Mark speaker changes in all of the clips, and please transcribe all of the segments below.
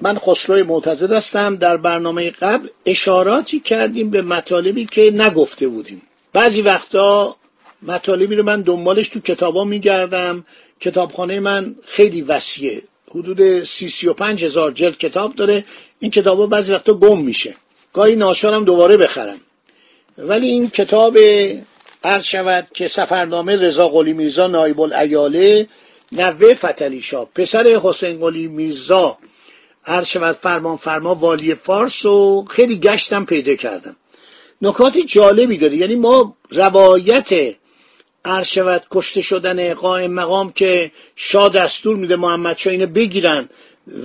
Speaker 1: من خسرو معتزد هستم. در برنامه قبل اشاراتی کردیم به مطالبی که نگفته بودیم. بعضی وقتا مطالبی رو من دنبالش تو کتابا میگردم. کتابخانه من خیلی وسیعه. حدود سی سی و پنج هزار جلد کتاب داره. این کتابا بعضی وقتا گم میشه. گاهی ناشارم دوباره بخرم. ولی این کتاب عرض شود که سفرنامه رضا قلی میرزا نایب الایاله نوه فتلی شاه پسر حسین قلی میرزا عرض شود فرمان فرما والی فارس و خیلی گشتم پیدا کردم. نکاتی جالبی داره. یعنی ما روایت شود کشته شدن قائم مقام که شاه دستور میده محمد شاه اینو بگیرن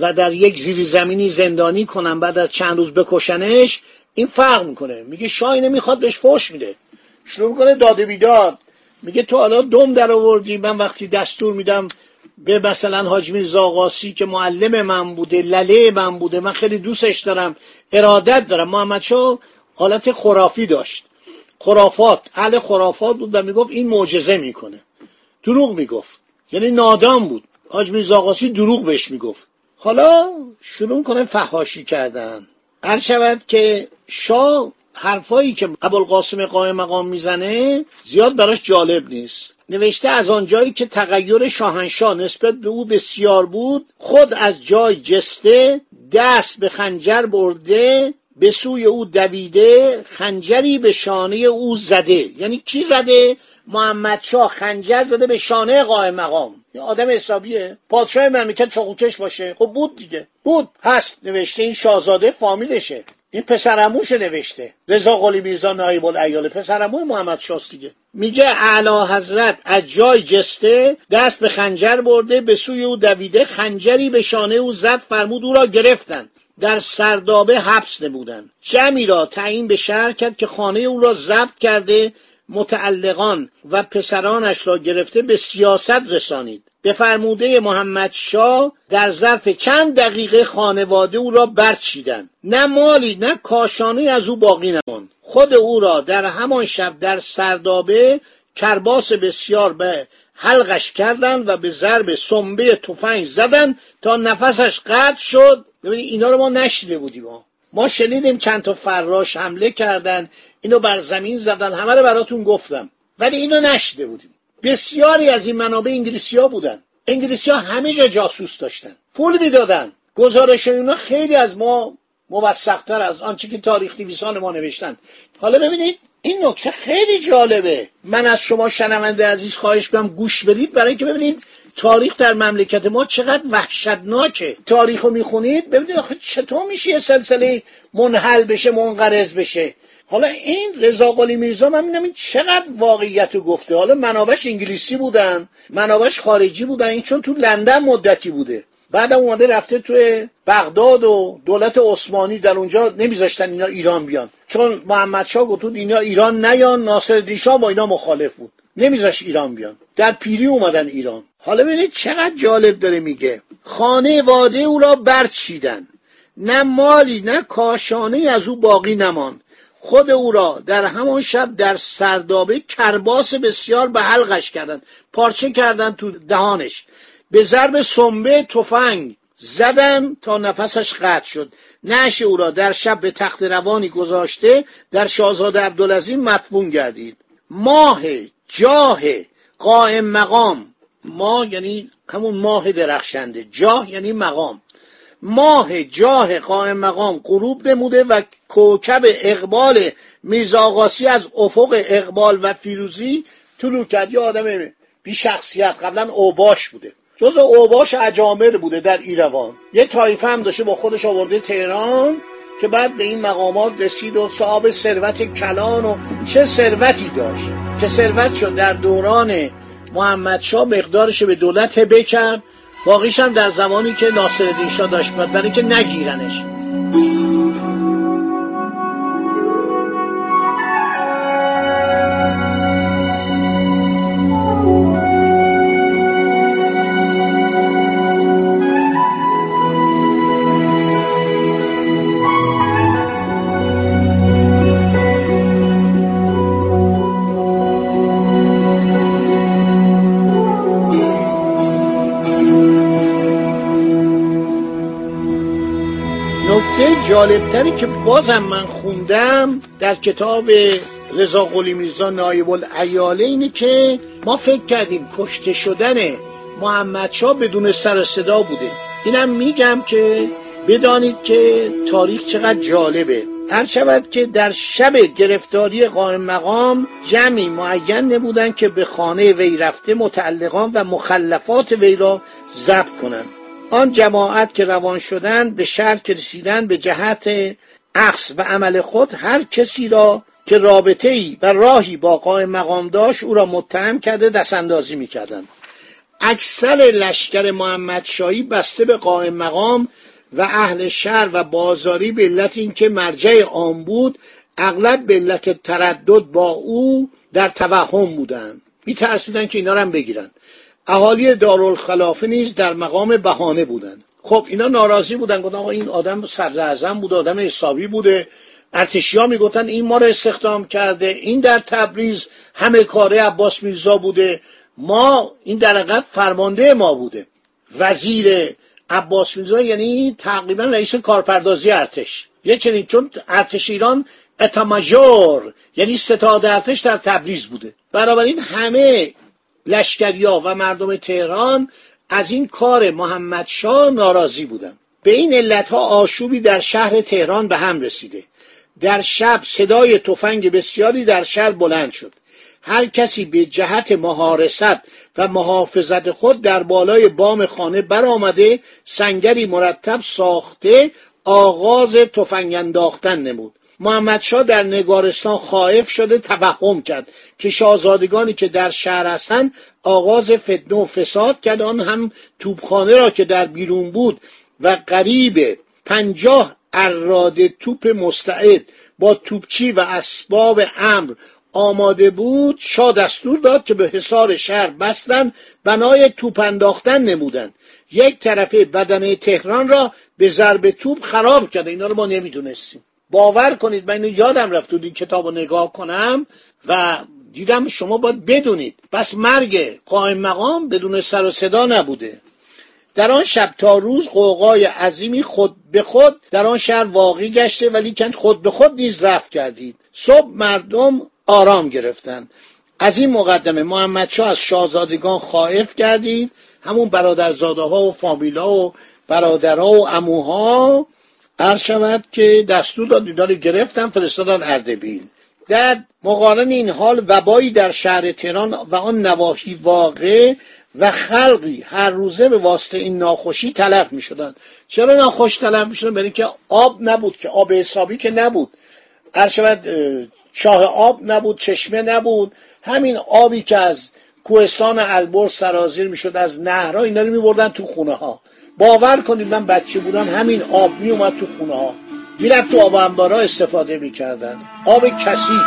Speaker 1: و در یک زیر زمینی زندانی کنن بعد از چند روز بکشنش این فرق می‌کنه. میگه شاه اینو می‌خواد بهش فوش میده. شروع می‌کنه داده بیداد. میگه تو حالا دم در آوردی من وقتی دستور میدم به مثلا حاج میرزا که معلم من بوده لله من بوده من خیلی دوستش دارم ارادت دارم. محمد شاه حالت خرافی داشت. خرافات اهل خرافات بود و می‌گفت این معجزه می‌کنه. دروغ می‌گفت. یعنی نادام بود. حاج میرزا دروغ بهش می‌گفت. حالا شروع می‌کنه فحاشی کردن. هر شود که شاه حرفایی که ابوالقاسم قائم مقام می‌زنه زیاد براش جالب نیست. نوشته از آنجایی که تغییر شاهنشاه نسبت به او بسیار بود خود از جای جسته دست به خنجر برده به سوی او دویده خنجری به شانه او زده. یعنی کی زده؟ محمد شاه خنجر زده به شانه قائم مقام. یه آدم حسابیه. پادشاه مملکت چاقوچش باشه. خب بود دیگه. بود. هست. نوشته این شاهزاده فامیلشه. این پسرموش نوشته. رضا قلی میرزا نایب الایال پسرموی محمد شاست دیگه. میگه اعلی حضرت از جای جسته دست به خنجر برده به سوی او دویده خنجری به شانه او زد فرمود او را گرفتند در سردابه حبس نمودند جمعی را تعیین به شهر کرد که خانه او را ضبط کرده متعلقان و پسرانش را گرفته به سیاست رسانید. به فرموده محمد شاه در ظرف چند دقیقه خانواده او را برچیدند. نه مالی نه کاشانه از او باقی نماند. خود او را در همان شب در سردابه کرباس بسیار به حلقش کردند و به ضرب سنبه تفنگ زدند تا نفسش قطع شد. ببینید اینا رو ما نشیده بودیم ما ما شنیدیم چند تا فراش حمله کردن اینو بر زمین زدن همه رو براتون گفتم. ولی اینو نشیده بودیم. بسیاری از این منابع انگلیسی ها بودن. انگلیسی ها همه جا جاسوس داشتن. پول می‌دادن. گزارش اینا خیلی از ما موثقتر از آنچه که تاریخ نویسان ما نوشتن. حالا ببینید این نکته خیلی جالبه. من از شما شنونده عزیز خواهش بهم گوش بدید برای اینکه ببینید تاریخ در مملکت ما چقدر وحشتناکه. تاریخ رو می‌خونید ببینید آخه چطور میشه یه سلسله منحل بشه منقرض بشه. حالا این رضا قلی میرزا من می‌دونم این چقدر واقعیت گفته. حالا منابش انگلیسی بودن منابش خارجی بودن این چون تو لندن مدتی بوده. بعد اومده رفته توی بغداد و دولت عثمانی در اونجا نمیذاشتن اینا ایران بیان. چون محمد شاه گفت اینا ایران نیان ناصر دیشا با اینا مخالف بود. نمیذاش ایران بیان. در پیری اومدن ایران. حالا ببینید چقدر جالب داره میگه. خانه واده او را برچیدن. نه مالی نه کاشانه از او باقی نماند. خود او را در همان شب در سردابه کرباس بسیار به حلقش کردند. پارچه کردند تو دهانش. به ضرب سنبه تفنگ زدن تا نفسش قطع شد. نعش او را در شب به تخت روانی گذاشته در شاهزاده عبدالعظیم مدفون گردید. ماه جاه قائم مقام. ماه یعنی همون ماه درخشنده. جاه یعنی مقام. ماه جاه قائم مقام غروب نموده و کوکب اقبال میزاقاسی از افق اقبال و فیروزی طلوع کرد. یه آدم بی شخصیت. قبلا اوباش بوده. جز اوباش اجامر بوده در ایروان. یه تایفه هم داشته با خودش آورده تهران که بعد به این مقامات رسید و صاحب ثروت کلان و چه ثروتی داشت. که ثروت شد در دوران محمدشاه مقدارش به دولت هبه کرد. باقیش هم در زمانی که ناصرالدین شاه داشت برای که نگیرنش. جالبتری که بازم من خوندم در کتاب رضا قلی میرزا نایب الایاله اینه که ما فکر کردیم کشته شدن محمدشاه بدون سر صدا بوده. اینم میگم که بدانید که تاریخ چقدر جالبه. هر شود که در شب گرفتاری قائم مقام جمعی معین نبودن که به خانه وی رفته متعلقان و مخلفات وی را ضبط کنند. آن جماعت که روان شدند به شهر که رسیدن به جهت عقص و عمل خود هر کسی را که رابطه ای و راهی با قائم مقام داشت او را متهم کرده دست اندازی می کردن. اکثر لشکر محمد شایی بسته به قائم مقام و اهل شهر و بازاری به علت اینکه مرجع آن بود اغلب به علت تردد با او در توهم بودند میترسیدن که اینا رو هم بگیرن اهالی دارالخلافه نیز در مقام بهانه بودند. خب اینا ناراضی بودن گفتن آقا این آدم صدر بود آدم حسابی بوده. ارتشیا می‌گفتن این ما رو استخدام کرده این در تبریز همه کاره عباس میرزا بوده. ما این در فرمانده ما بوده. وزیر عباس میرزا یعنی تقریبا رئیس کارپردازی ارتش. یه چنین چون ارتش ایران اتماژور یعنی ستاد ارتش در تبریز بوده. بنابراین همه لشکریا و مردم تهران از این کار محمد شاه ناراضی بودند. به این علت ها آشوبی در شهر تهران به هم رسیده. در شب صدای تفنگ بسیاری در شهر بلند شد. هر کسی به جهت مهارست و محافظت خود در بالای بام خانه برآمده سنگری مرتب ساخته آغاز تفنگ انداختن نمود. محمدشاه در نگارستان خائف شده توهم کرد. که شاهزادگانی که در شهر هستند آغاز فتنه و فساد کرد. آن هم توپخانه را که در بیرون بود و قریب پنجاه اراده توپ مستعد با توپچی و اسباب امر آماده بود شاه دستور داد که به حصار شهر بستند بنای توپ انداختن نمودند. یک طرفه بدنه تهران را به ضرب توپ خراب کرده اینا رو ما نمی‌دونستیم. باور کنید من اینو یادم رفت این کتاب رو نگاه کنم و دیدم شما باید بدونید. بس مرگ قائم مقام بدون سر و صدا نبوده. در آن شب تا روز قوقای عظیمی خود به خود در آن شهر واقعی گشته ولی کند خود به خود نیز رفت کردید. صبح مردم آرام گرفتند. از این مقدمه محمد شاه از شاهزادگان خائف کردید همون برادرزاده ها و فامیلا و برادرها و اموها هر شود که دستور داد اینا گرفتن فرستادن اردبیل. در مقارن این حال وبایی در شهر تهران و آن نواحی واقع و خلقی هر روزه به واسطه این ناخوشی تلف می شدن چرا ناخوش تلف می شدن؟ که آب نبود که آب حسابی که نبود. شود شاه آب نبود چشمه نبود. همین آبی که از کوهستان البرز سرازیر می‌شد از نهرها اینا رو میبردن تو خونه ها باور کنید من بچه بودم همین آب می اومد تو خونه ها. می‌رفت تو آب انبارا استفاده می‌کردن آب کثیف.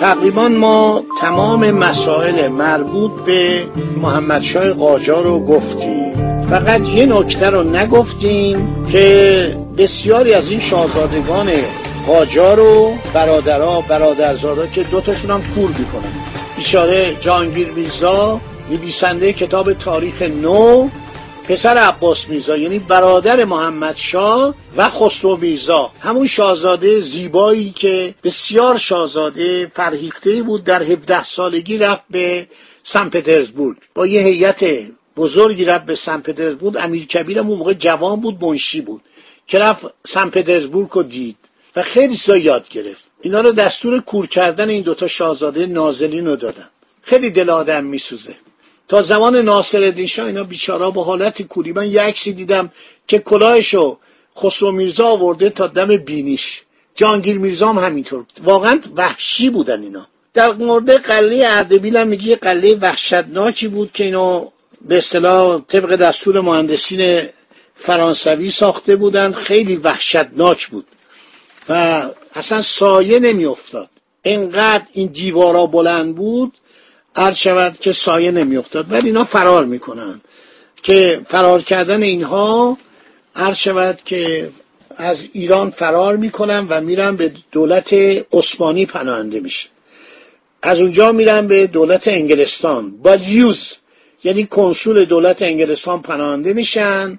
Speaker 1: تقریبا ما تمام مسائل مربوط به محمد شای قاجار رو گفتیم. فقط یه نکته رو نگفتیم که بسیاری از این شاهزادگان قاجار و برادرها برادرزادا که دوتاشون هم کور می‌کنن. بیچاره جانگیر میرزا نویسنده کتاب تاریخ نو پسر عباس میرزا یعنی برادر محمد شاه و خسرو میرزا. همون شاهزاده زیبایی که بسیار شاهزاده فرهیخته بود در 17 سالگی رفت به سن پترزبورگ. با یه هیئت بزرگی رفت به سن پترزبورگ. امیر کبیر اون موقع جوان بود منشی بود که رفت سن پترزبورگ رو دید و خیلی چیزا یاد گرفت. اینا رو دستور کور کردن این دوتا شاهزاده نازلین رو دادن. خیلی دل آدم میسوزه. تا زمان ناصر شاه اینا بیچارا با حالت کوری. من یه عکسی دیدم که کلاهشو خسرو میرزا آورده تا دم بینیش. جانگیر میرزا هم همینطور. واقعا وحشی بودن اینا. در مورد قله اردبیل هم میگه قله وحشتناکی بود که اینو به اصطلاح طبق دستور مهندسین فرانسوی ساخته بودند. خیلی وحشتناک بود و اصلا سایه نمیافتاد. اینقدر این دیوارا بلند بود عرض شود که سایه نمیافتاد. ولی اینا فرار می‌کنن که فرار کردن اینها عرض شود که از ایران فرار می‌کنن و میرن به دولت عثمانی پناهنده میشه از اونجا میرن به دولت انگلستان. با یوز یعنی کنسول دولت انگلستان پناهنده میشن.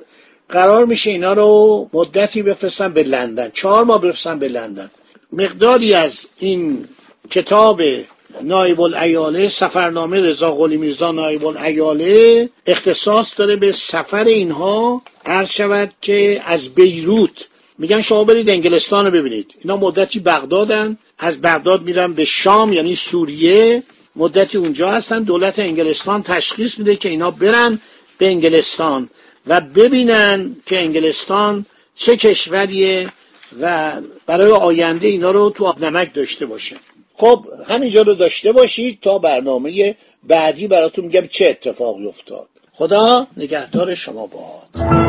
Speaker 1: قرار میشه اینا رو مدتی بفرستن به لندن. چهار ماه بفرستن به لندن. مقداری از این کتاب نایب الایاله سفرنامه رضا قلی میرزا نایب الایاله اختصاص داره به سفر اینها. عرض شود که از بیروت. میگن شما برید انگلستان رو ببینید. اینا مدتی بغدادن. از بغداد میرن به شام یعنی سوریه. مدتی اونجا هستن. دولت انگلستان تشخیص میده که اینا برن به انگلستان و ببینن که انگلستان چه کشوریه و برای آینده اینا رو تو آب نمک داشته باشه. خب همینجا رو داشته باشید تا برنامه بعدی براتون میگم چه اتفاقی افتاد. خدا نگهدار شما باد.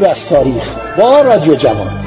Speaker 1: عبور از تاریخ با رادیو جوان.